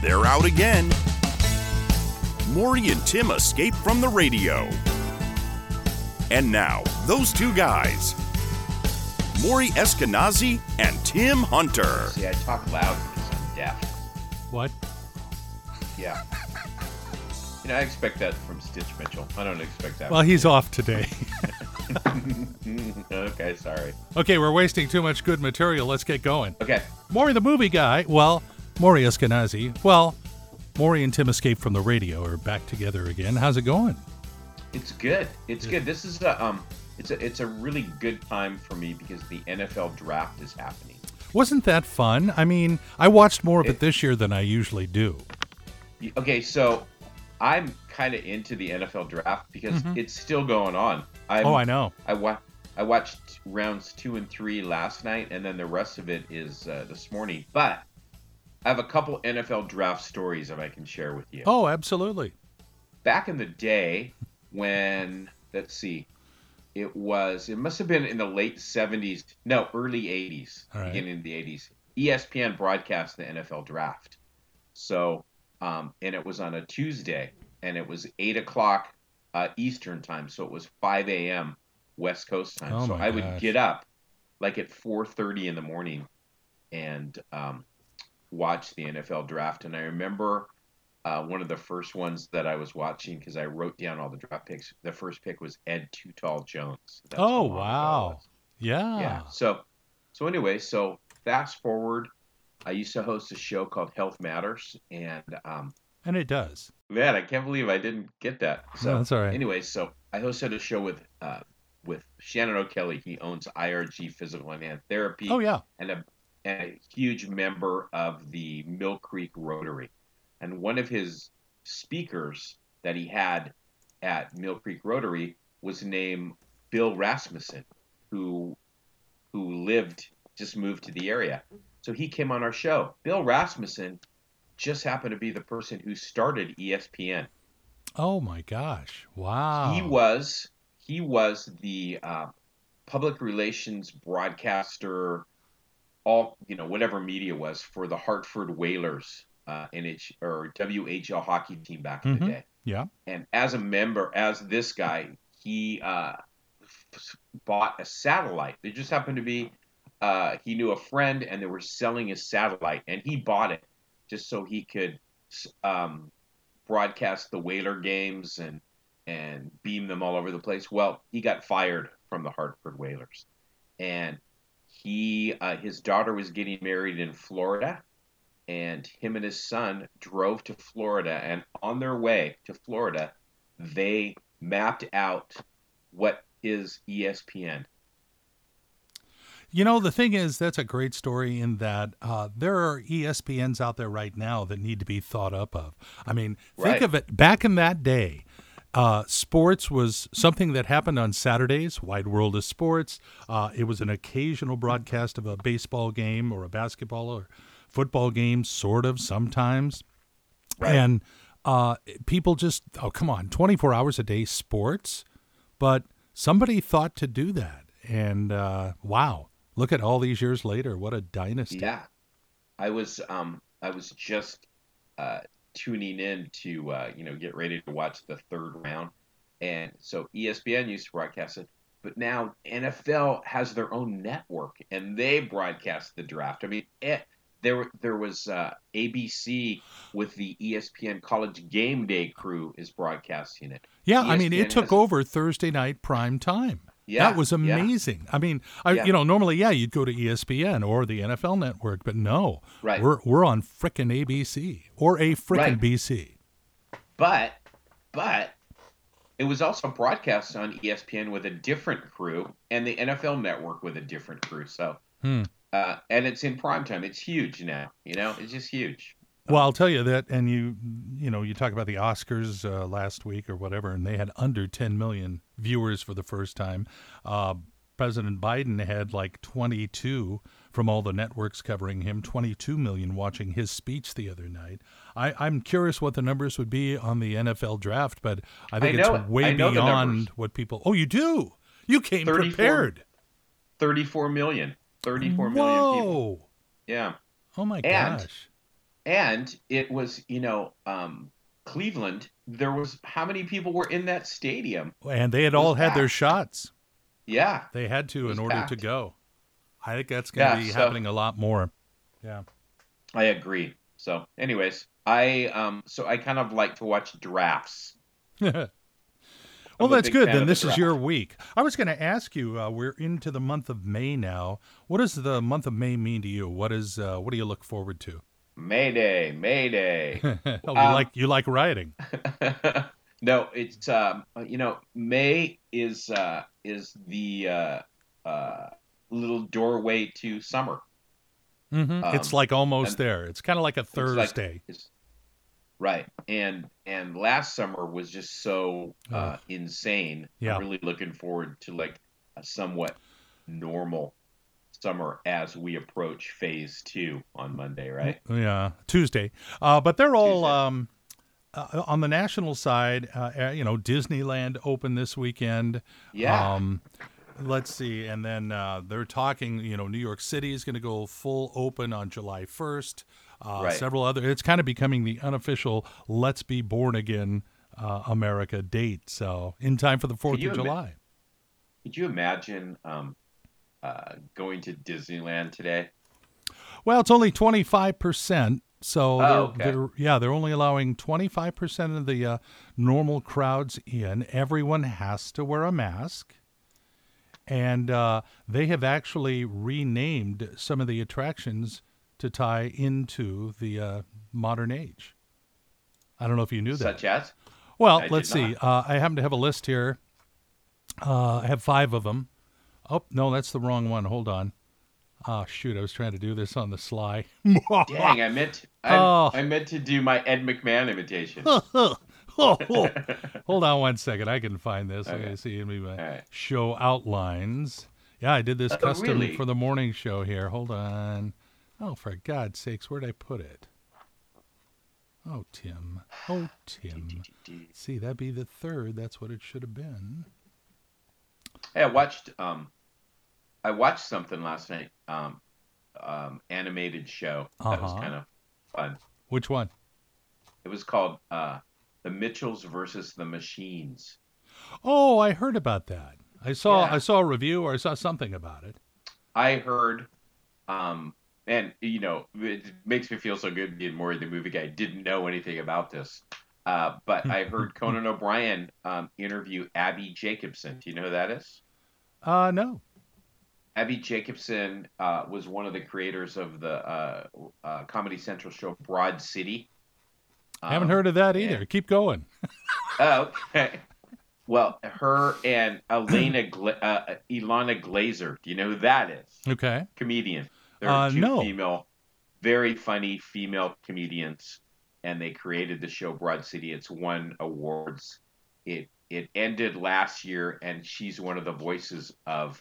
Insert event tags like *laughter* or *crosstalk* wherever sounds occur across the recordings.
They're out again. Maury and Tim escape from the radio. And now, those two guys Maury Eskenazi and Tim Hunter. See, I talk loud because I'm deaf. What? Yeah. You know, I expect that from Stitch Mitchell. I don't expect that. Well, he's off today. *laughs* *laughs* okay, sorry. okay, we're wasting too much good material. Let's get going. Okay. Maury the movie guy. Well, Maury Eskenazi. Well, Maury and Tim escaped from the radio are back together again. How's it going? It's good. It's good. This is a um it's a it's a really good time for me because the NFL draft is happening. Wasn't that fun? I mean, I watched more of it, It- this year than I usually do. Okay, so I'm kind of into the NFL draft because it's still going on. Mm-hmm. oh, I know. I wa- I watched rounds two and three last night, and then the rest of it is uh, this morning. But I have a couple NFL draft stories that I can share with you. Oh, absolutely. Back in the day, when let's see, it was it must have been in the late '70s, no, early '80s, All right. beginning of the '80s. ESPN broadcast the NFL draft, so um, and it was on a Tuesday, and it was eight o'clock uh, Eastern time, so it was 5 a.m. West Coast time. Oh so I would get up like at 4:30 in the morning and um, watch the NFL draft. And I remember uh, one of the first ones that I was watching because I wrote down all the draft picks. The first pick was Ed Too Jones. That's Oh, how long ago it wow. Yeah. Yeah. So, so anyway, so fast forward, I used to host a show called Health Matters, and um, And it does. Man, I can't believe I didn't get that. So No, that's all right. Anyway, so I hosted a show with uh, with Shannon O'Kelly. He owns IRG Physical and Hand Therapy. Oh, yeah. And a, and a huge member of the Mill Creek Rotary. And one of his speakers that he had at Mill Creek Rotary was named Bill Rasmussen, who who lived just moved to the area. So he came on our show. Bill Rasmussen just happened to be the person who started ESPN. Oh, my gosh. Wow. He was he was the uh, public relations broadcaster, all you know whatever media was for the Hartford Whalers uh, NH or WHL hockey team back in Mhm. the day. Yeah. And as a member, as this guy, he uh, f- bought a satellite. There just happened to be uh, he knew a friend, and they were selling his satellite, and he bought it just so he could um, broadcast the Whaler games and and beam them all over the place. Well, he got fired from the Hartford Whalers, and he uh, his daughter was getting married in Florida, and him and his son drove to Florida, and on their way to Florida, they mapped out what is ESPN. You know, the thing is, that's a great story in that uh, there are ESPNs out there right now that need to be thought up of. I mean, think Right. of it back in that day. Uh, sports was something that happened on Saturdays, Wide World of Sports. Uh, it was an occasional broadcast of a baseball game or a basketball or football game, sort of, sometimes. Right. And uh, people just, oh, come on, 24 hours a day sports. But somebody thought to do that. And uh, wow, look at all these years later. What a dynasty. Yeah, I was um I was just uh, tuning in to uh, you know get ready to watch the third round, and so ESPN used to broadcast it, but now NFL has their own network and they broadcast the draft. I mean, it, there there was uh, ABC with the ESPN College Game Day crew is broadcasting it. Yeah, I mean, it took has- over Thursday night prime time. Yeah, that was yeah. amazing. I mean, I, Yeah. you know, normally, yeah, you'd go to ESPN or the NFL Network, but no, Right. we're we're on frickin' ABC or a frickin' Right. BC. But but it was also broadcast on ESPN with a different crew and the NFL network with a different crew. So Hmm. uh, and it's in prime time. It's huge now. You know, it's just huge. Well, I'll tell you that, and you, you know, you talk about the Oscars uh, last week or whatever, and they had under 10 million viewers for the first time. Uh, President Biden had like 22 from all the networks covering him, 22 million watching his speech the other night. I, I'm curious what the numbers would be on the NFL draft, but I think know it's it. way I beyond what people. Oh, you do? You came 34 prepared. Thirty-four million. Thirty-four million Whoa. people. Yeah. Oh my And- gosh. And it was you know um, Cleveland. There was how many people were in that stadium? And they had all had their shots. Yeah, they had to in order packed. to go. I think that's going to Yeah, be so- happening a lot more. Yeah. I agree. So, anyways, I um so I kind of like to watch drafts. *laughs* well, that's good. Then this is your week. I was going to ask you. Uh, we're into the month of May now. What does the month of May mean to you? What is? Uh, what do you look forward to? Mayday, Mayday. *laughs* oh, you Um, like you like riding. *laughs* no, it's um you know May is uh is the uh uh little doorway to summer. hmm it's um, like almost there. It's kind of like a It's like- Thursday. it's- right, and and last summer was just so uh, insane. Yeah. I'm really looking forward to like a somewhat normal summer as we approach phase two on Monday, right? Yeah, Tuesday. Uh, but they're all um, uh, on the national side. Uh, you know, Disneyland open this weekend. Yeah. Um, let's see, and then uh, they're talking. You know, New York City is going to go full open on July first. Uh, Right. Several other. It's kind of becoming the unofficial "Let's Be Born Again" uh, America date. So in time for the Fourth of July. Could you imagine um, uh, going to Disneyland today? Well, it's only twenty five percent. So Oh, they're, okay. they're yeah they're only allowing twenty five percent of the uh, normal crowds in. Everyone has to wear a mask, and uh, they have actually renamed some of the attractions to tie into the uh, modern age. I don't know if you knew that. Such as? Well, I let's see. Uh, I happen to have a list here. Uh, I have five of them. Oh no, that's the wrong one. Hold on. Oh shoot, I was trying to do this on the sly. Dang, I meant I, Oh. I meant to do my Ed McMahon imitation. *laughs* oh, *laughs* oh. Hold on one second. I can find this. Okay. Okay. see me my All right. show outlines. Yeah, I did this Oh, custom really? for the morning show here. Hold on. Oh, for God's sakes, where'd I put it? Oh, Tim. Oh, Tim. *sighs* See, that'd be the third. That's what it should have been. Hey, I watched um, I watched something last night. Um, um, animated show that was Uh-huh. kind of fun. Which one? It was called uh, The Mitchells versus the Machines. Oh, I heard about that. I saw Yeah. I saw a review or I saw something about it. I heard, um, and you know, it makes me feel so good being Maury the movie guy. Didn't know anything about this, uh, but I *laughs* heard Conan O'Brien um, interview Abbi Jacobson. Do you know who that is? Uh no. Abbi Jacobson uh, was one of the creators of the uh, uh, Comedy Central show Broad City. I haven't Um, heard of that either. Keep going. *laughs* Oh, okay. Well, her and Elena Gla- uh, Ilana Glazer. Do you know who that is? Okay. Comedian. There are Uh, two no. female, very funny female comedians, and they created the show Broad City. It's won awards. It it ended last year, and she's one of the voices of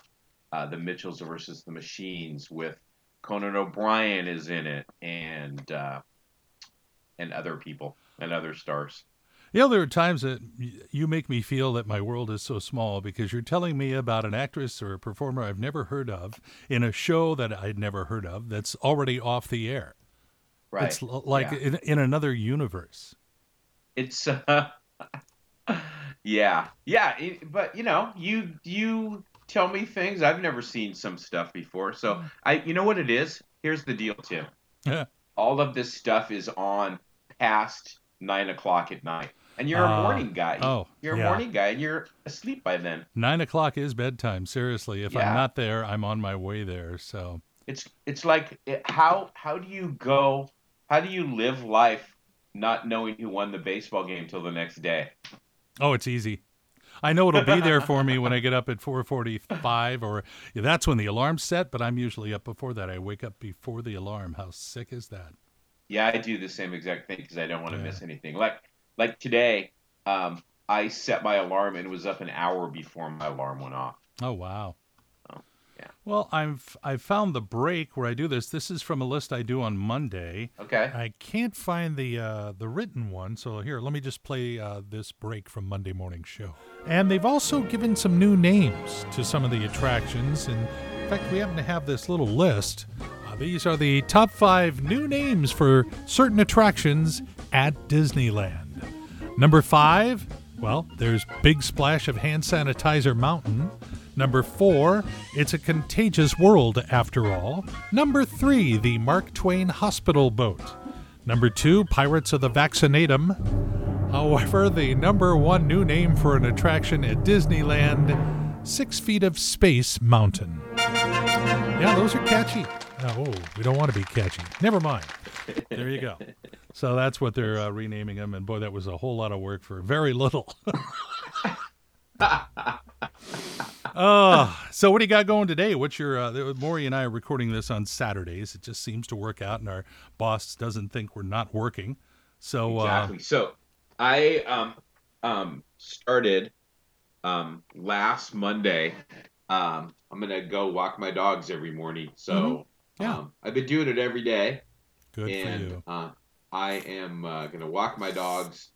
uh, the Mitchells versus the Machines. With Conan O'Brien is in it, and uh, and other people and other stars. You know, there are times that you make me feel that my world is so small because you're telling me about an actress or a performer I've never heard of in a show that I'd never heard of that's already off the air. Right. It's like Yeah. in, in another universe. It's uh, *laughs* yeah, yeah. It, but you know, you you tell me things I've never seen some stuff before. So I, you know what it is. Here's the deal, Tim. Yeah. All of this stuff is on past nine o'clock at night, and you're Ah, a morning guy. oh, you're a yeah. morning guy, and you're asleep by then. Nine o'clock is bedtime. Seriously, if Yeah. I'm not there, I'm on my way there. So It's it's like it, how how do you go? How do you live life not knowing who won the baseball game till the next day? Oh, it's easy. I know it'll be there for me when I get up at 4:45 or yeah, that's when the alarm's set, but I'm usually up before that. I wake up before the alarm. How sick is that? Yeah, I do the same exact thing because I don't want to Yeah. miss anything. Like like today, um, I set my alarm and it was up an hour before my alarm went off. Oh wow. Well, I've I've found the break where I do this. This is from a list I do on Monday. Okay. I can't find the uh, the written one, so here, let me just play uh, this break from Monday morning show. And they've also given some new names to some of the attractions. And in fact, we happen to have this little list. Uh, these are the top five new names for certain attractions at Disneyland. Number five, well, there's Big Splash of Hand Sanitizer Mountain. Number four, It's a Contagious World After All. Number three, The Mark Twain Hospital Boat. Number two, Pirates of the Vaccinatum. However, the number one new name for an attraction at Disneyland, Six Feet of Space Mountain. Yeah, those are catchy. Oh, we don't want to be catchy. Never mind. There you go. *laughs* So that's what they're uh, renaming them. And boy, that was a whole lot of work for very little. *laughs* uh, so what do you got going today? What's your uh, Maury and I are recording this on Saturdays. It just seems to work out, and our boss doesn't think we're not working. So uh, exactly. Uh, so I um um started um last Monday. Um, I'm gonna go walk my dogs every morning. So mm-hmm. yeah, um, I've been doing it every day. Good and, for you. Uh, I am uh, gonna walk my dogs,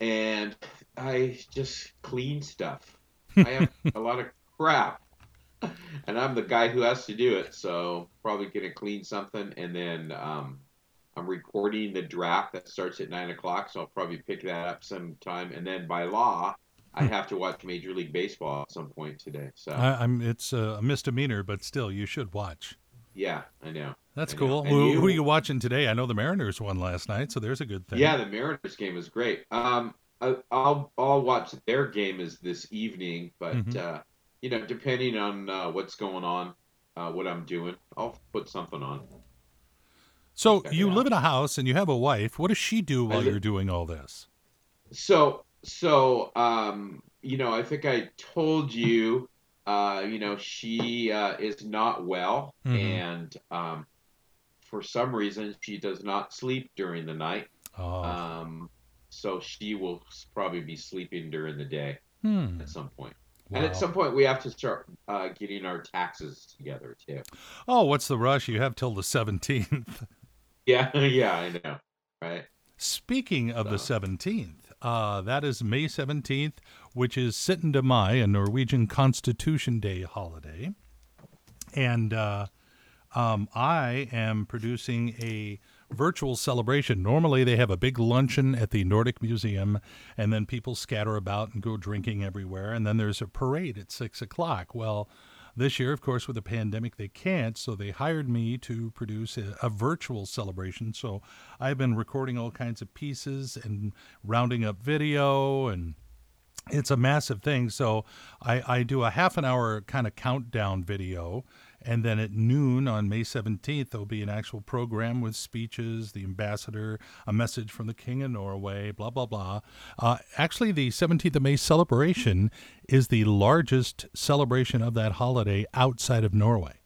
and I just clean stuff. I have *laughs* a lot of crap, and I'm the guy who has to do it. So probably gonna clean something, and then um, I'm recording the draft that starts at nine o'clock. So I'll probably pick that up sometime, and then by law. I hmm. have to watch Major League Baseball at some point today. So I, am it's a misdemeanor, but still, you should watch. Yeah, I know. That's I cool. Know. Who, you, who, are you watching today? I know the Mariners won last night, so there's a good thing. Yeah, the Mariners game was great. Um, I, will I'll watch their game is this evening, but mm-hmm. uh, you know, depending on uh, what's going on, uh, what I'm doing, I'll put something on. So you live in a house and you have a wife. What does she do while you're doing all this? So so um, you know, I think I told you uh, you know, she uh, is not well, mm-hmm. and um, for some reason, she does not sleep during the night. Oh. Um, so she will probably be sleeping during the day hmm. at some point. Wow. And at some point, we have to start uh, getting our taxes together too. Oh, what's the rush? You have till the seventeenth. *laughs* yeah, *laughs* yeah, I know, right? Speaking of so. the seventeenth, uh, that is May seventeenth which is Syttende Mai, a Norwegian Constitution Day holiday. And uh, um, I am producing a virtual celebration. Normally, they have a big luncheon at the Nordic Museum, and then people scatter about and go drinking everywhere. And then there's a parade at six o'clock. Well, this year, of course, with the pandemic, they can't, so they hired me to produce a, a, virtual celebration. So I've been recording all kinds of pieces and rounding up video and it's a massive thing. So I, I do a half an hour kind of countdown video. And then at noon on May 17th, there'll be an actual program with speeches, the ambassador, a message from the King of Norway, blah, blah, blah. Uh, actually, the 17th of May celebration is the largest celebration of that holiday outside of Norway.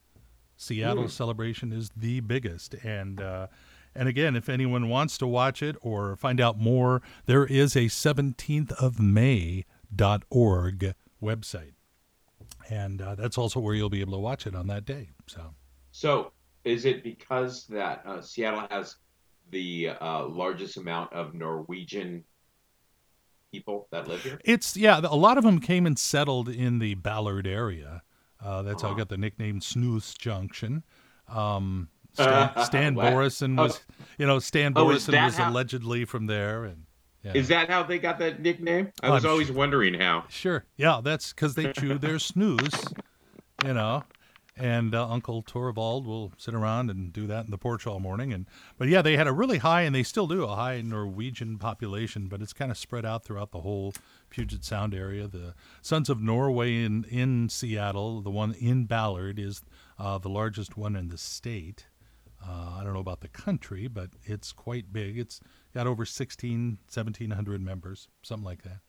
Seattle mm. celebration is the biggest. And, uh, and again, if anyone wants to watch it or find out more, there is a 17th of May.org website. And uh, that's also where you'll be able to watch it on that day. So, so is it because that uh, Seattle has the uh, largest amount of Norwegian people that live here? It's yeah, a lot of them came and settled in the Ballard area. Uh, that's uh-huh. how I got the nickname Snoose Junction. Um, *laughs* Stan, Stan Boreson was, oh. you know, Stan oh, was how... allegedly from there, and yeah. is that how they got that nickname? I was always wondering how. Sure, yeah, that's because they chew their *laughs* snoose, you know, and uh, Uncle Torvald will sit around and do that in the porch all morning. And but yeah, they had a really high, and they still do a high Norwegian population, but it's kind of spread out throughout the whole Puget Sound area. The Sons of Norway in in Seattle, the one in Ballard, is uh, the largest one in the state. Uh, I don't know about the country, but it's quite big. It's got over 16, 1700 members, something like that.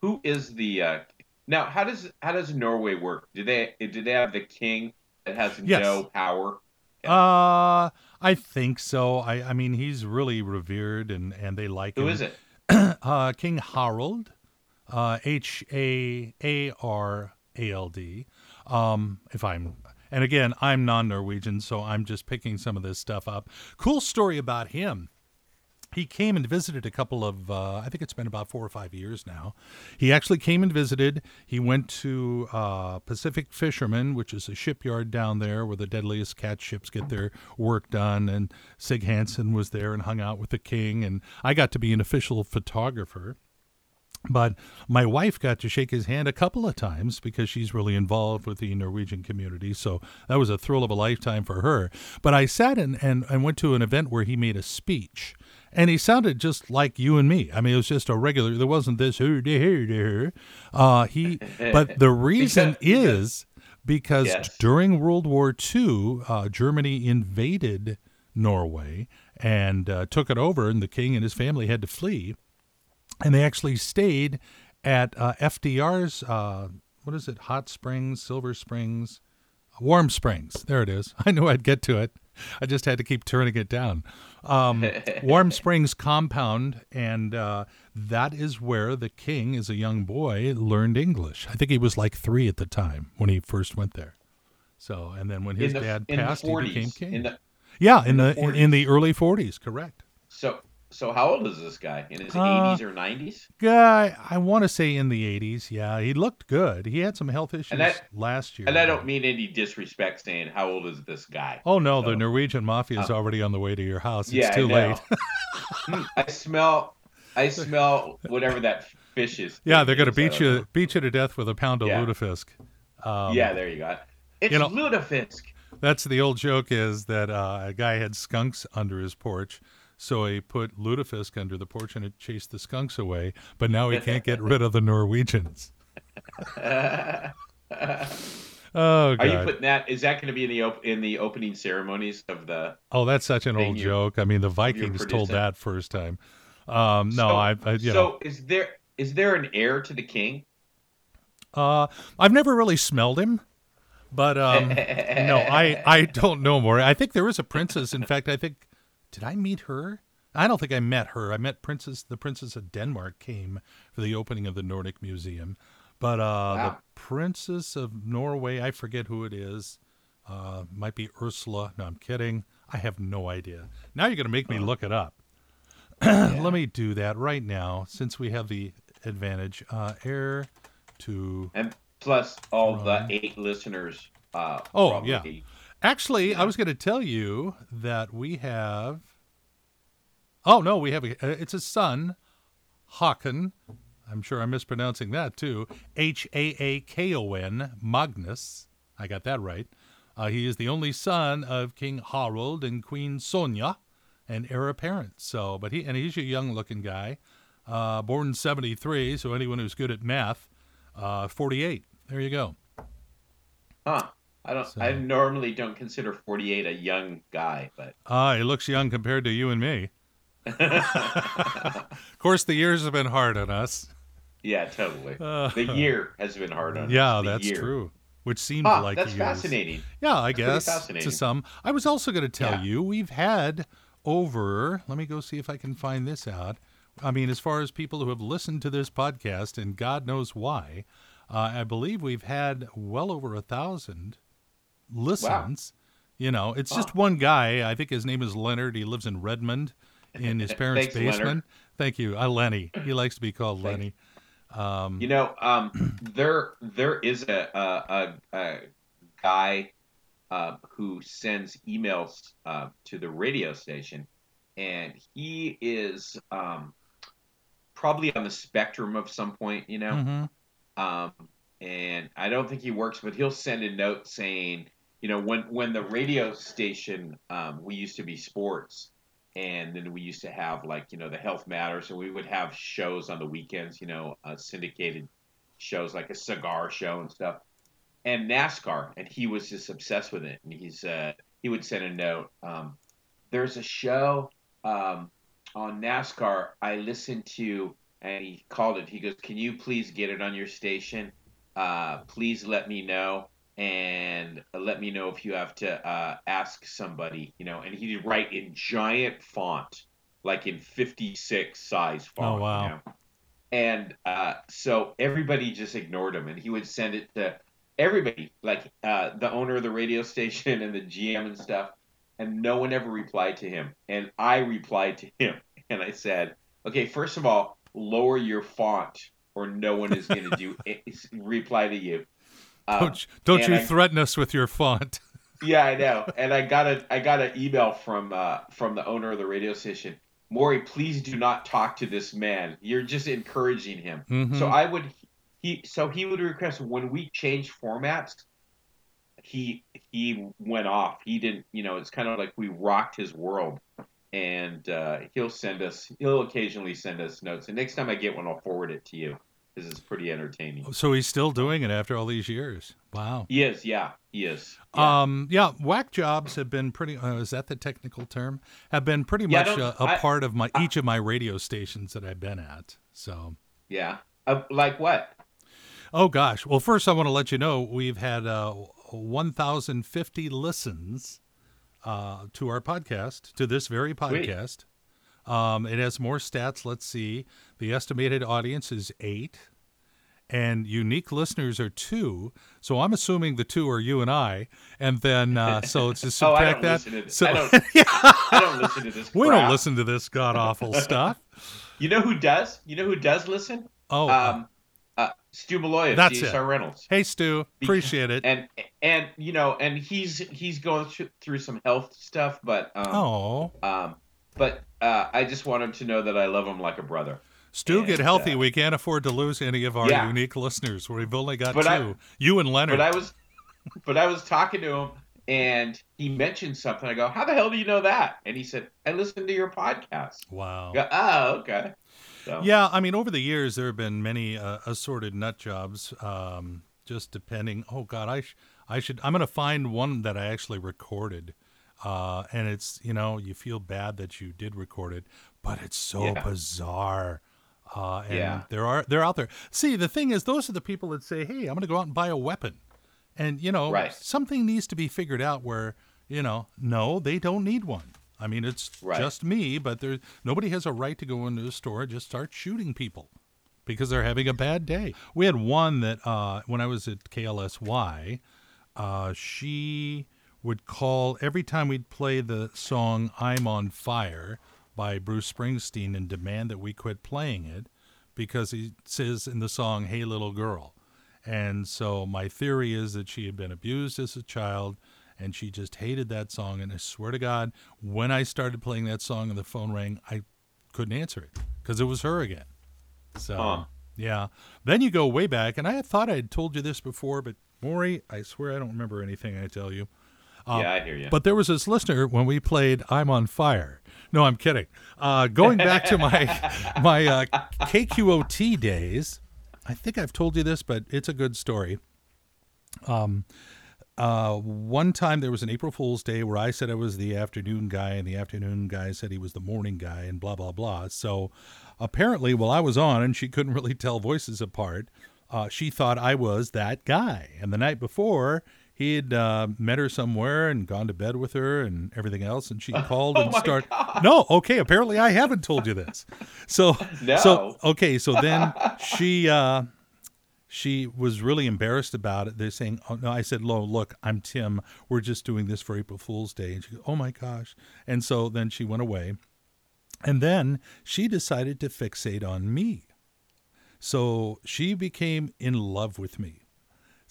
Who is the uh, now? How does how does Norway work? Do they do they have the king that has yes. no power? Uh, I think so. I I mean, he's really revered, and and they like Who him. Who is it? *clears throat* uh, King Harald, uh, H A A R A L D. Um, if I'm and again, I'm non Norwegian, so I'm just picking some of this stuff up. Cool story about him. He came and visited a couple of uh, i think it's been about four or five years now. He actually came and visited. He went to uh, Pacific Fishermen which is a shipyard down there where the Deadliest Catch ships get their work done. And Sig Hansen was there and hung out with the king. And i got to be an official photographer. But my wife got to shake his hand a couple of times because she's really involved with the Norwegian community. So that was a thrill of a lifetime for her. But I sat in and, and went to an event where he made a speech and he sounded just like you and me. I mean, it was just a regular. There wasn't this uh, he, but the *laughs* reason is because yes. during World War II, uh, Germany invaded Norway and uh, took it over, and the king and his family had to flee, and they actually stayed at uh, FDR's. Uh, what is it? Hot Springs, Silver Springs, Warm Springs. There it is. *laughs* I knew I'd get to it. I just had to keep turning it down. Um, *laughs* Warm Springs compound, and uh, that is where the king, as a young boy, learned English. I think he was like three at the time when he first went there. So, and then when his the, dad passed, he became king. In the, yeah, in, in the, the in the early 40s, correct. So so how old is this guy? In his uh, 80s or 90s? Guy, I want to say in the 80s. Yeah, he looked good. He had some health issues that, last year. And I don't mean any disrespect saying how old is this guy. Oh no, so, the Norwegian mafia is um, already on the way to your house. It's yeah, too late. *laughs* Hmm, I smell I smell whatever that fish is. Yeah, they're going to beat you know. beat you to death with a pound of yeah. lutefisk. Um, yeah, there you go. It's you know, lutefisk. That's the old joke is that uh, a guy had skunks under his porch so he put lutefisk under the porch and it chased the skunks away. But now he can't get *laughs* rid of the Norwegians. *laughs* oh, God. Are you putting that? Is that going to be in the op- in the opening ceremonies of the? Oh, that's such an old joke. I mean, the Vikings told that first time. Um, no, so, I, I so know. is there is there an heir to the king? Uh, I've never really smelled him, but um, no, I I don't know more. I think there is a princess. In fact, I think did I meet her? I don't think I met her. I met Princess the Princess of Denmark came for the opening of the Nordic Museum, but uh, wow. the Princess of Norway, I forget who it is. Uh, might be Ursula. No, I'm kidding. I have no idea. Now you're going to make me look it up. yeah. Let me do that right now, since we have the advantage. Uh, heir to and plus all the eight listeners. Uh, oh yeah. Actually, I was going to tell you that we have. Oh no, we have a. Uh, it's a son, Haakon. I'm sure I'm mispronouncing that too. H A A K O N Magnus. I got that right. Uh, he is the only son of King Harald and Queen Sonja, and heir apparent. So, but he and he's a young-looking guy, uh, born in '73. So anyone who's good at math, uh, 48. There you go. Huh. I don't. So. I normally don't consider 48 a young guy, but ah, he looks young compared to you and me. *laughs* of course, the years have been hard on us. Yeah, totally. Uh, *laughs* the year has been hard on yeah, us. Yeah, that's year. true. Which seems ah, like that's years. fascinating. Yeah, I that's guess to some. I was also going to tell yeah. you we've had over. Let me go see if I can find this out. I mean, as far as people who have listened to this podcast, and God knows why, uh, I believe we've had well over a thousand listens. Wow. You know, it's just one guy. I think his name is Leonard. He lives in Redmond in his *laughs* parents' Thanks, basement. Leonard. Thank you. Uh, Lenny. He likes to be called. Lenny. Um, you know, um, *clears throat* there there is a a, a guy uh, who sends emails uh, to the radio station, and he is um, probably on the spectrum of some point. You know, mm-hmm. Um, and I don't think he works, but he'll send a note saying, you know, when when the radio station um, we used to be sports, and then we used to have like you know the Health Matters, and we would have shows on the weekends, you know, uh, syndicated shows like a cigar show and stuff, and NASCAR, and he was just obsessed with it, and he's uh, he would send a note. Um, there's a show um, on NASCAR I listened to, and he called it. He goes, "Can you please get it on your station? Uh, please let me know." And let me know if you have to uh, ask somebody, you know. And he'd write in giant font, like in 56 size font. Oh, wow. You know? And uh, so everybody just ignored him, and he would send it to everybody, like uh, the owner of the radio *laughs* station and the GM and stuff. And no one ever replied to him. And I replied to him. *laughs* and I said, "Okay, first of all, lower your font, or no one is going to do *laughs* reply to you." Um, don't don't you I, threaten us with your font? *laughs* yeah, I know. And I got a I got an email from uh, from the owner of the radio station. Maury, please do not talk to this man. You're just encouraging him. Mm-hmm. So I would he so he would request when we change formats. He he went off. He didn't. You know, it's kind of like we rocked his world. And uh, he'll send us. He'll occasionally send us notes. And next time I get one, I'll forward it to you. This is pretty entertaining. So he's still doing it after all these years. Wow. He is. Yeah, he is. Yeah. Um, yeah. Whack jobs have been pretty. Uh, is that the technical term? Have been pretty yeah, much a, a I, part of my I, each of my radio stations that I've been at. So. Yeah. Uh, like what? Oh gosh. Well, first I want to let you know we've had uh, 1,050 listens uh, to our podcast, to this very podcast. Sweet. Um, it has more stats. Let's see. The estimated audience is eight, and unique listeners are two. So I'm assuming the two are you and I. And then, uh, *laughs* so to subtract oh, I that. So, I, don't, *laughs* I don't listen to this. *laughs* We don't listen to this god awful stuff. You know who does? You know who does listen? Oh, um, uh, Stu Maloya, That's CSR. Reynolds. Hey, Stu, appreciate it. And and you know, and he's he's going through some health stuff, but um, oh, um, but uh, I just want him to know that I love him like a brother. Stu, and, get healthy. Uh, we can't afford to lose any of our yeah. unique listeners. We've only got but two. I, you and Leonard. But I was, but I was talking to him, and he mentioned something. I go, "How the hell do you know that?" And he said, "I listened to your podcast." Wow. Go, oh, okay. So. Yeah, I mean, over the years there have been many uh, assorted nut jobs. Um, just depending. Oh God, I, sh- I should. I'm gonna find one that I actually recorded uh, and it's you know you feel bad that you did record it, but it's so yeah. bizarre. Uh, and yeah. there are they're out there. See, the thing is, those are the people that say, "Hey, I'm going to go out and buy a weapon," and you know, right. something needs to be figured out where you know, no, they don't need one. I mean, it's right. just me, but there nobody has a right to go into a store and just start shooting people because they're having a bad day. We had one that uh, when I was at KLSY, uh, she would call every time we'd play the song I'm on Fire by Bruce Springsteen and demand that we quit playing it because he says in the song, Hey Little Girl. And so my theory is that she had been abused as a child and she just hated that song. And I swear to God, when I started playing that song and the phone rang, I couldn't answer it because it was her again. So, huh. yeah. Then you go way back, and I thought I had told you this before, but Maury, I swear I don't remember anything I tell you. Uh, yeah, I hear you. But there was this listener when we played "I'm on Fire." No, I'm kidding. Uh, going back to my *laughs* my uh, KQOT days, I think I've told you this, but it's a good story. Um, uh, one time there was an April Fool's Day where I said I was the afternoon guy, and the afternoon guy said he was the morning guy, and blah blah blah. So apparently, while I was on, and she couldn't really tell voices apart, uh, she thought I was that guy. And the night before, he had uh, met her somewhere and gone to bed with her and everything else, and she *laughs* called oh and started. No, okay. Apparently, I haven't told you this. So, *laughs* no. so okay. So then *laughs* she uh, she was really embarrassed about it. They're saying, "Oh no," I said, "Lo, look, I'm Tim. We're just doing this for April Fool's Day." And she goes, "Oh my gosh!" And so then she went away, and then she decided to fixate on me. So she became in love with me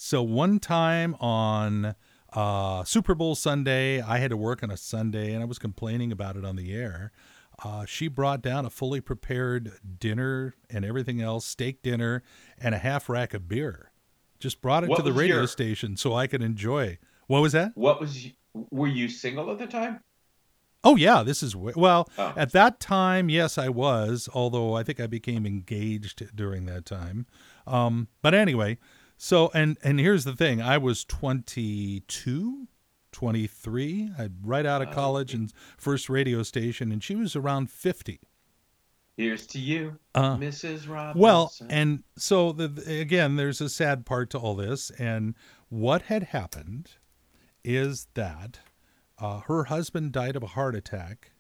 so one time on uh, Super Bowl Sunday, I had to work on a Sunday, and I was complaining about it on the air. Uh, she brought down a fully prepared dinner and everything else, steak dinner, and a half rack of beer. Just brought it what to the radio your... station so I could enjoy. What was that? What was? Were you single at the time? Oh yeah, this is well. Oh. At that time, yes, I was. Although I think I became engaged during that time. Um, but anyway, so and and here's the thing, I was 22, 23, I right out of college and first radio station and she was around 50. Here's to you, uh, Mrs. Robinson. Well, and so the, again, there's a sad part to all this. And what had happened is that uh, her husband died of a heart attack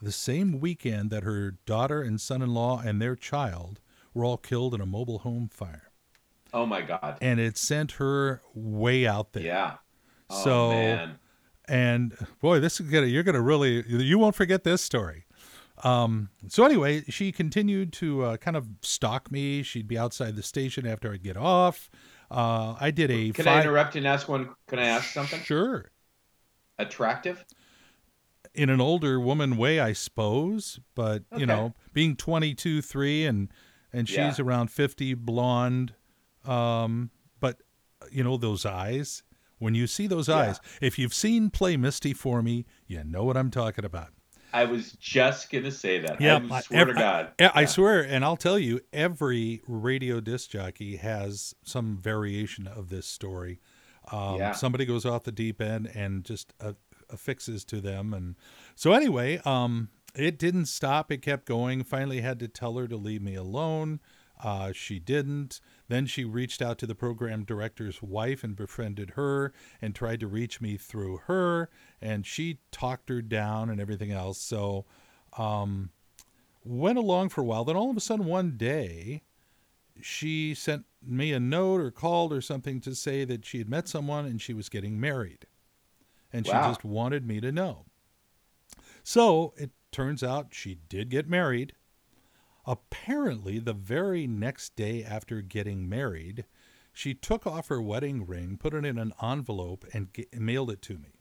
the same weekend that her daughter and son in law and their child were all killed in a mobile home fire. Oh my god! And it sent her way out there. Yeah. Oh, so, man. and boy, this is gonna you're gonna really you won't forget this story. Um, so anyway, she continued to uh, kind of stalk me. She'd be outside the station after I'd get off. Uh, I did a. Can five- I interrupt and ask one? Can I ask something? Sure. Attractive? In an older woman way, I suppose, but you know, being 22, 3 and and she's Yeah. around 50, blonde, um, but you know those eyes. When you see those Yeah. eyes, if you've seen Play Misty for me, you know what I'm talking about. I was just gonna say that. Yeah, I I- swear to God. I, I Yeah. swear, and I'll tell you, every radio disc jockey has some variation of this story. Um, Yeah. Somebody goes off the deep end and just uh, affixes to them, and so anyway, um, it didn't stop. It kept going. Finally, had to tell her to leave me alone. Uh, she didn't. Then she reached out to the program director's wife and befriended her and tried to reach me through her. And she talked her down and everything else. So, um, went along for a while. Then all of a sudden, one day, she sent me a note or called or something to say that she had met someone and she was getting married. And she just wanted me to know. So it turns out she did get married. Apparently, the very next day after getting married, she took off her wedding ring, put it in an envelope, and mailed it to me.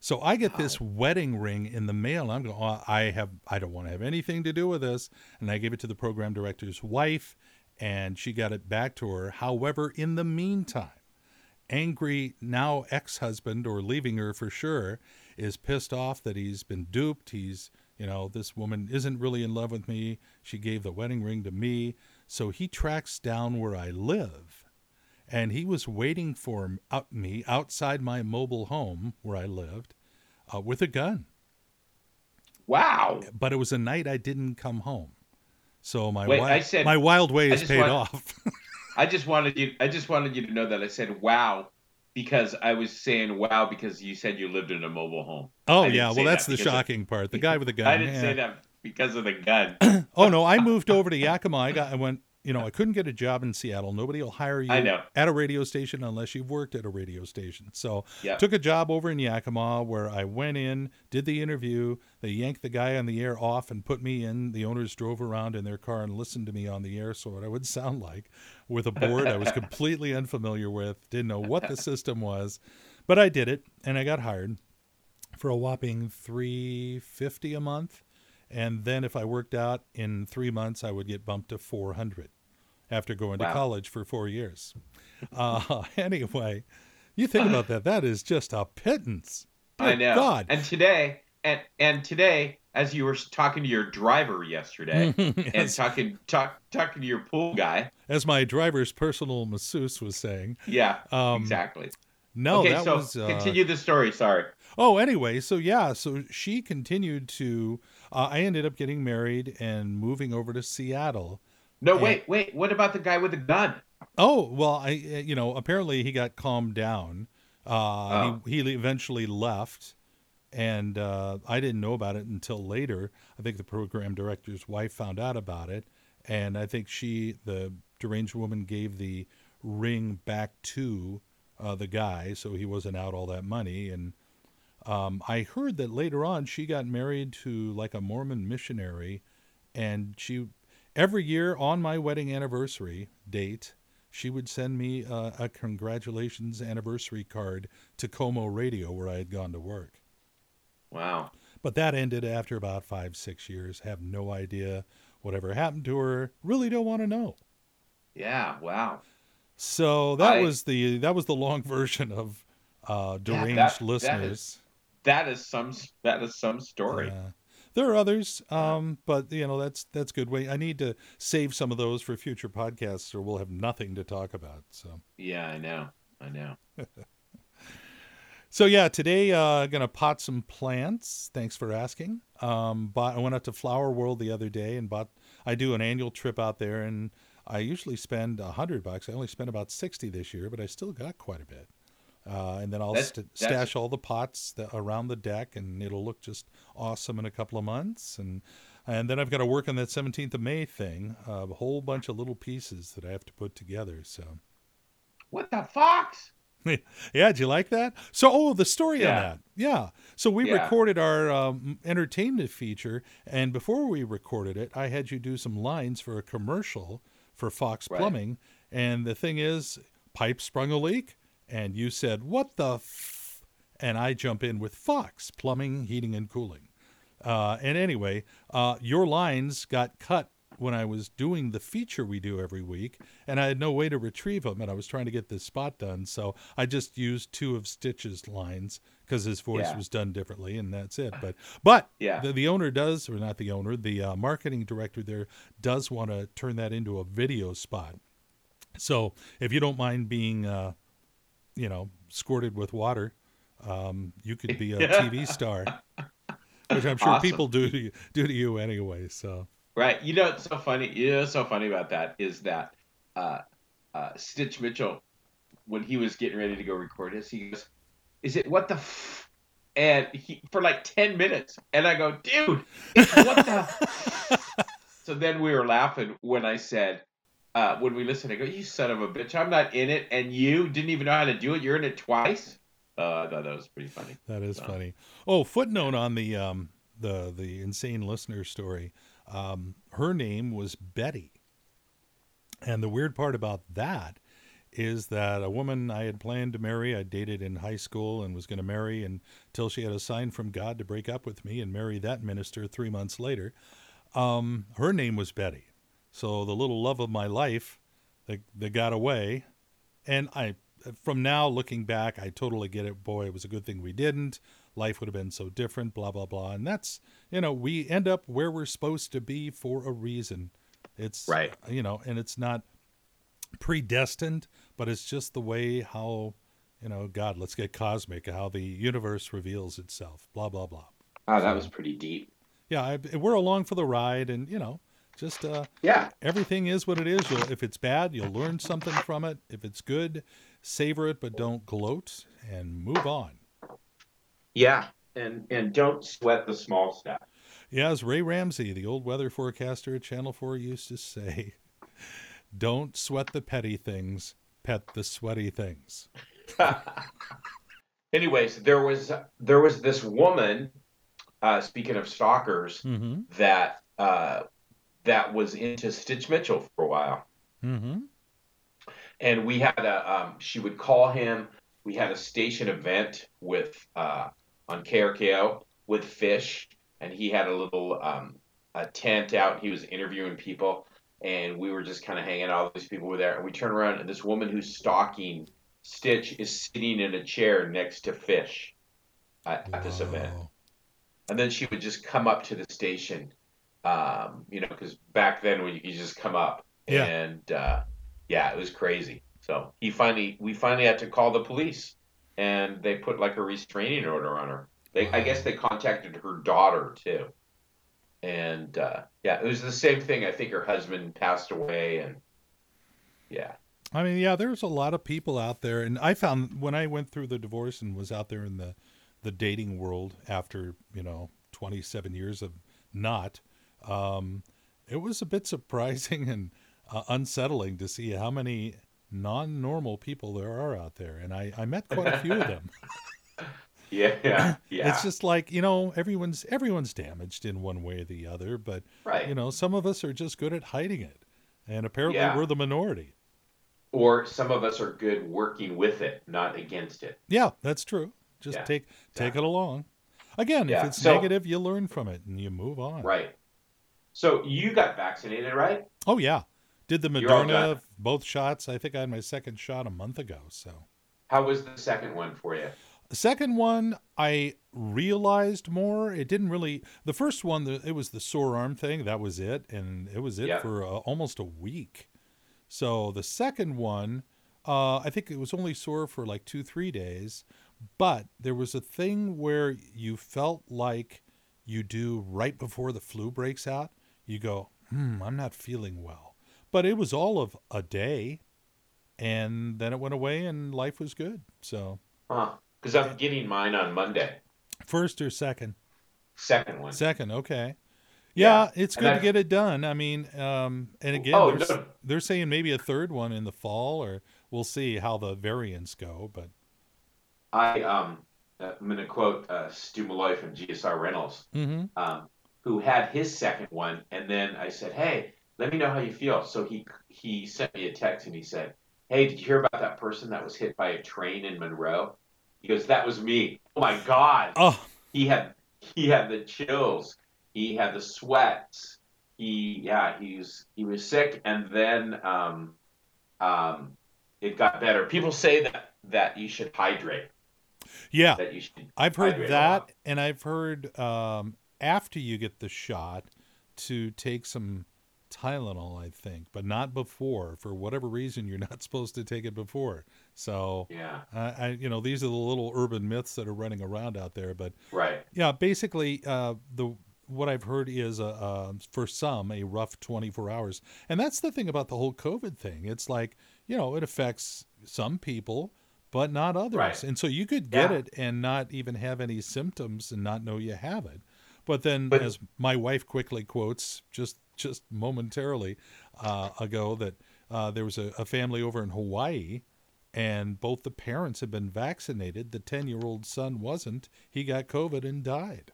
So I get this wedding ring in the mail. I'm going. Oh, I have. I don't want to have anything to do with this. And I gave it to the program director's wife, and she got it back to her. However, in the meantime, angry now ex-husband or leaving her for sure is pissed off that he's been duped. He's you know this woman isn't really in love with me. She gave the wedding ring to me. So he tracks down where I live and he was waiting for me outside my mobile home where I lived uh, with a gun. Wow. But it was a night I didn't come home, so my Wait, wi- I said- my wild I ways paid want- off. *laughs* I just wanted you. I just wanted you to know that I said wow because I was saying wow because you said you lived in a mobile home. oh yeah, well that's that the because of- shocking part. The guy with the *laughs* gun. I didn't yeah. say that because of the gun. *clears throat* Oh no, I moved over to Yakima. I got I went. You know, I couldn't get a job in Seattle. Nobody will hire you at a radio station unless you've worked at a radio station. So Yeah. took a job over in Yakima where I went in, did the interview. They yanked the guy on the air off and put me in. The owners drove around in their car and listened to me on the air, so what I would *laughs* sound like with a board I was *laughs* completely unfamiliar with, didn't know what the system was, but I did it and I got hired for a whopping three fifty a month, and then if I worked out in three months, I would get bumped to four hundred after going to college for four years. Uh, *laughs* anyway, you think about that. That is just a pittance. I know. God. And today, and and today, as you were talking to your driver yesterday, *laughs* and Yes. talking talk talking to your pool guy, As my driver's personal masseuse was saying. yeah, Um, exactly. No, okay, that so was. Uh, continue the story. Sorry. Oh, anyway, so yeah, so she continued to. Uh, I ended up getting married and moving over to Seattle. No, and- wait, wait. What about the guy with the gun? Oh well, I uh, you know apparently he got calmed down. Uh, Oh. he, he eventually left, and uh, I didn't know about it until later. I think the program director's wife found out about it, and I think she, the deranged woman, gave the ring back to uh, the guy, so he wasn't out all that money. And um, I heard that later on she got married to like a Mormon missionary, and she every year on my wedding anniversary date she would send me uh, a congratulations anniversary card to KOMO Radio where I had gone to work. Wow. But that ended after about five, six years. Have no idea whatever happened to her. Really don't want to know. Yeah. Wow. So that I- was the that was the long *laughs* version of uh, deranged that- that listeners. That is some. That is some story. Yeah. There are others, um, but you know that's that's good. Way I need to save some of those for future podcasts, or we'll have nothing to talk about. So. Yeah, I know. I know. *laughs* So yeah, today uh gonna pot some plants. Thanks for asking. Um bought I went out to Flower World the other day and bought I do an annual trip out there and I usually spend a hundred bucks. I only spent about sixty this year, but I still got quite a bit. Uh, and then I'll That's- st- that's- stash all the pots that, around the deck, and it'll look just awesome in a couple of months. And and then I've got to work on that 17th of May thing. Uh, a whole bunch of little pieces that I have to put together. So What the fox? *laughs* yeah, do you like that? So, oh, the story Yeah. on that. Yeah. So we Yeah. recorded our um, entertainment feature, and before we recorded it, I had you do some lines for a commercial for Fox Right. Plumbing, and the thing is, pipe sprung a leak, and you said, "What the?" F-? And I jump in with Fox Plumbing, Heating, and Cooling. Uh, and anyway, uh, your lines got cut when I was doing the feature we do every week, and I had no way to retrieve them, and I was trying to get this spot done, so I just used two of Stitch's lines because his voice Yeah. was done differently, and that's it. But but Yeah. the, the owner does, or not the owner, the uh, marketing director there does want to turn that into a video spot. So if you don't mind being, uh, you know, squirted with water, um, you could be a *laughs* TV star, which I'm sure Awesome. people do to you, do to you anyway. So Right. You know what's so funny? You know so funny about that is that uh, uh, Stitch Mitchell, when he was getting ready to go record this, he goes, "Is it what the?" F-? And he for like ten minutes, and I go, "Dude, it's what the?" *laughs* So then we were laughing when I said, uh, when we listen, I go, "You son of a bitch! I'm not in it, and you didn't even know how to do it. You're in it twice." Uh, I thought that was pretty funny. That is So- funny. Oh, footnote on the um the the insane listener story. Um, her name was Betty, and the weird part about that is that a woman I had planned to marry, I dated in high school and was going to marry until she had a sign from God to break up with me and marry that minister three months later. Um, her name was Betty. So the little love of my life that, that got away, and I from now looking back, I totally get it. Boy, it was a good thing we didn't. Life would have been so different, blah, blah, blah. And that's, you know, we end up where we're supposed to be for a reason. It's, Right. you know, and it's not predestined, but it's just the way how, you know, God, let's get cosmic, how the universe reveals itself, blah, blah, blah. Oh, that was pretty deep. Yeah, I, we're along for the ride, and, you know, just uh, Yeah. everything is what it is. You'll, if it's bad, you'll learn something from it. If it's good, savor it, but don't gloat and move on. Yeah. And and don't sweat the small stuff. Yeah, as Ray Ramsey, the old weather forecaster at Channel 4, used to say, *laughs* don't sweat the petty things, pet the sweaty things. *laughs* Anyways, there was there was this woman. Uh, speaking of stalkers, Mm-hmm. that uh, that was into Stitch Mitchell for a while, Mm-hmm. and we had a. Um, she would call him. We had a station event with uh, on KRKO with Fish, and he had a little um, a tent out. He was interviewing people, and we were just kind of hanging out. All these people were there, and we turn around, and this woman who's stalking Stitch is sitting in a chair next to Fish at, at this event. And then she would just come up to the station um, you know because back then when you could just come up Yeah. and uh, yeah it was crazy. So he finally we finally had to call the police and they put like a restraining order on her. They i guess they contacted her daughter too. And uh, yeah it was the same thing. I think her husband passed away and yeah. I mean, yeah, there's a lot of people out there, and I found when I went through the divorce and was out there in the the dating world after you know 27 years of not, um, it was a bit surprising and uh, unsettling to see how many non-normal people there are out there, and I I met quite a few of them. *laughs* yeah *clears throat* yeah It's just like you know everyone's everyone's damaged in one way or the other, but right you know some of us are just good at hiding it, and apparently Yeah. we're the minority. or some of us are good working with it not against it Yeah, that's true. Just Yeah, take take it along. Again, if it's so- negative, you learn from it and you move on. right so you got vaccinated right Oh yeah, did the Moderna both shots? I think I had my second shot a month ago. So How was the second one for you? the second one, I realized more. It didn't really. The first one, the, it was the sore arm thing. That was it, and it was it Yeah. for uh, almost a week. So the second one, uh, I think it was only sore for like two, three days. But there was a thing where you felt like you do right before the flu breaks out. You go, hmm, I'm not feeling well. But it was all of a day, and then it went away, and life was good. So Huh? Because I'm getting mine on Monday. first or second? Second one. Second, okay. Yeah, Yeah, it's good to get it done. I mean, um, and again, Oh, they're, no. they're saying maybe a third one in the fall or we'll see how the variants go. But I um, uh, I'm going to quote uh, Stu Malloy from GSR Rentals, mm-hmm. um, who had his second one, and then I said, "Hey, let me know how you feel." So he he sent me a text and he said, "Hey, did you hear about that person that was hit by a train in Monroe?" He goes, "That was me." Oh my God! oh, He had he had the chills. He had the sweats. He yeah he's he was sick, and then um, um, it got better. People say that that you should hydrate. yeah, That you should. I've heard that, and I've heard um, after you get the shot to take some Tylenol, I think, but not before. For whatever reason, you're *laughs* not supposed to take it before. So, Yeah. I, I you know, these are the little urban myths that are running around out there. But Right. yeah, basically, uh, the what I've heard is a, uh, for some a rough 24 hours, and that's the thing about the whole COVID thing. It's like you know, it affects some people, but not others. Right. And so you could get Yeah. it and not even have any symptoms and not know you have it. But then, But- as my wife quickly quotes, just just momentarily uh, ago, that uh, there was a, a family over in Hawaii, and both the parents had been vaccinated. The ten year old son wasn't. He got COVID and died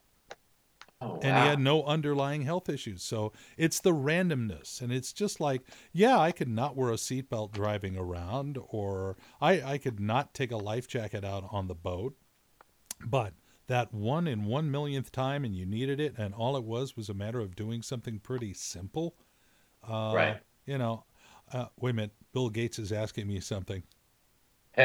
Oh, and wow. he had no underlying health issues. So it's the randomness, and it's just like, yeah, I could not wear a seatbelt driving around, or I I could not take a life jacket out on the boat, but that one in one millionth time, and you needed it, and all it was was a matter of doing something pretty simple. Uh, Right. You know, uh, wait a minute. Bill Gates is asking me something. *laughs*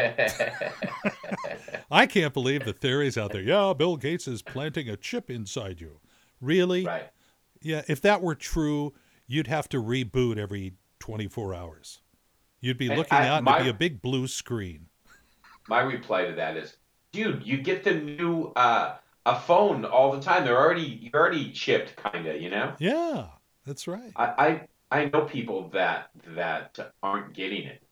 I can't believe the theories out there. Yeah, Bill Gates is planting a chip inside you. Really? right. Yeah, if that were true, you'd have to reboot every 24 hours. You'd be looking I- out and my- it'd be a big blue screen. My reply to that is, dude, you get the new uh, a phone all the time. They're already you're already chipped, kinda. You know. Yeah, that's right. I, I I know people that that aren't getting it.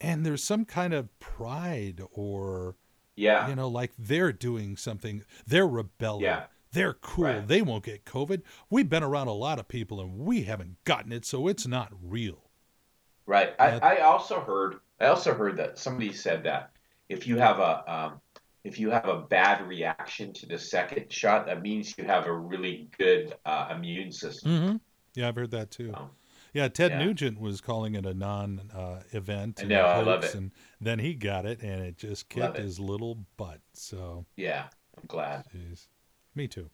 And there's some kind of pride or, Yeah. you know, like they're doing something, they're rebelling. Yeah. They're cool. Right. They won't get COVID. We've been around a lot of people and we haven't gotten it, so it's not real. Right. I, I also heard I also heard that somebody said that if you have a um, if you have a bad reaction to the second shot, that means you have a really good uh, immune system. Mm-hmm. Yeah, I've heard that too. Oh. Yeah, Ted Yeah. Nugent was calling it a non-event. I and know, a I love it. And then he got it, and it just kicked it. his little butt. So, Yeah, I'm glad. jeez. me too.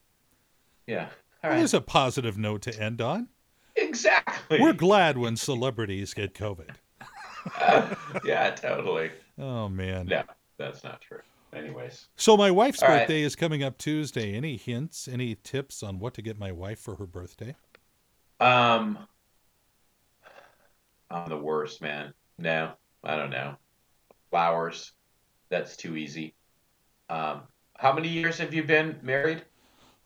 Yeah. All Well, right. There's a positive note to end on. Exactly. We're glad when celebrities get COVID. *laughs* yeah, totally. Oh man. No, that's not true. Anyways, So my wife's All right. birthday is coming up Tuesday. Any hints? Any tips on what to get my wife for her birthday? um, I'm the worst, man. No, I don't know. Flowers. That's too easy. Um, how many years have you been married?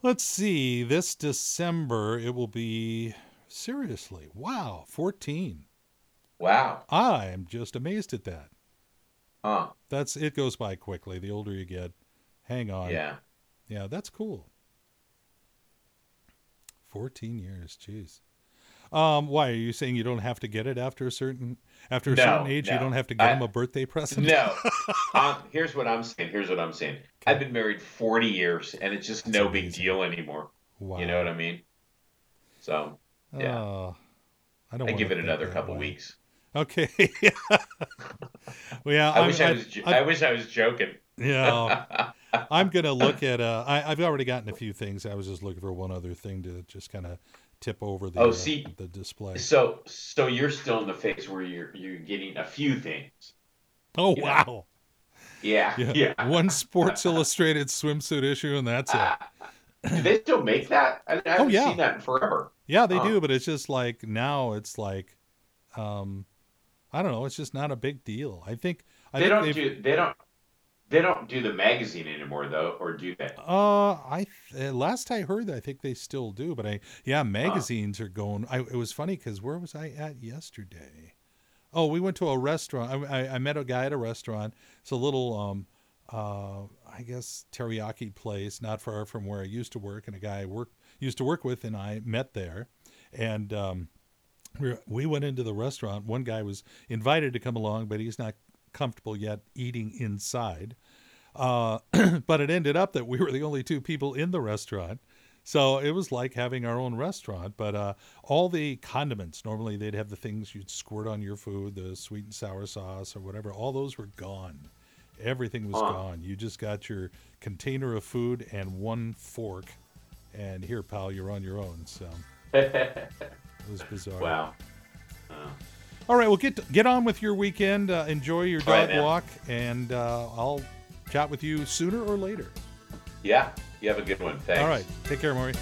Let's see. This December it will be seriously. Wow, 14. Wow. I am just amazed at that. Huh. That's it goes by quickly. The older you get. Hang on. Yeah. Yeah, that's cool. 14 years, jeez. Um, why are you saying you don't have to get it after a certain after a No, certain age? You don't have to get I- him a birthday present. No. um, *laughs* here's what I'm saying. Here's what I'm saying. I've been married 40 years, and it's just That's no big deal anymore. Wow. You know what I mean? So yeah. Oh, I don't. I give it another couple way. weeks. Okay. *laughs* *laughs* well, yeah. I I'm- wish I, I- was. jo- I- I wish I was joking. yeah. *laughs* I'm gonna look at. Uh, I, I've already gotten a few things. I was just looking for one other thing to just kind of tip over the Oh, uh, see- the display. so so you're still in the phase where you're you're getting a few things. Oh wow. Yeah. Yeah. Yeah. *laughs* One Sports Illustrated swimsuit issue, and that's it. Ah, do they still make that? I, I haven't yeah. seen that in forever. Yeah, they do, but it's just like now it's like, um, I don't know. It's just not a big deal. I think. I they think don't do. They don't. They don't do the magazine anymore, though, or do they? Uh, I th- last I heard, I think they still do, but I yeah, magazines are going. I it was funny because where was I at yesterday? Oh, we went to a restaurant. I, I, I met a guy at a restaurant. It's a little um, uh, I guess teriyaki place, not far from where I used to work, and a guy I work used to work with, and I met there, and um, we we went into the restaurant. One guy was invited to come along, but he's not comfortable yet eating inside. Uh, *clears throat* but it ended up that we were the only two people in the restaurant. So it was like having our own restaurant, but uh, all the condiments, normally they'd have the things you'd squirt on your food, the sweet and sour sauce or whatever, all those were gone. Everything was Huh. gone. You just got your container of food and one fork. And here, pal, you're on your own. So *laughs* it was bizarre. wow. Wow. All right, well, get get on with your weekend. Uh, enjoy your dog man. walk, and uh, I'll chat with you sooner or later. Yeah. You have a good one. Thanks. All right, take care, Maury.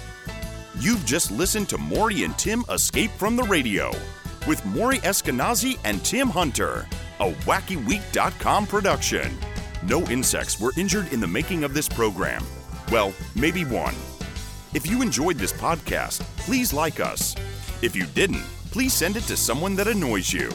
You've just listened to Maury and Tim Escape from the Radio with Maury Eskenazi and Tim Hunter, a WackyWeek.com production. No insects were injured in the making of this program. Well, maybe one. If you enjoyed this podcast, please like us. If you didn't, please send it to someone that annoys you.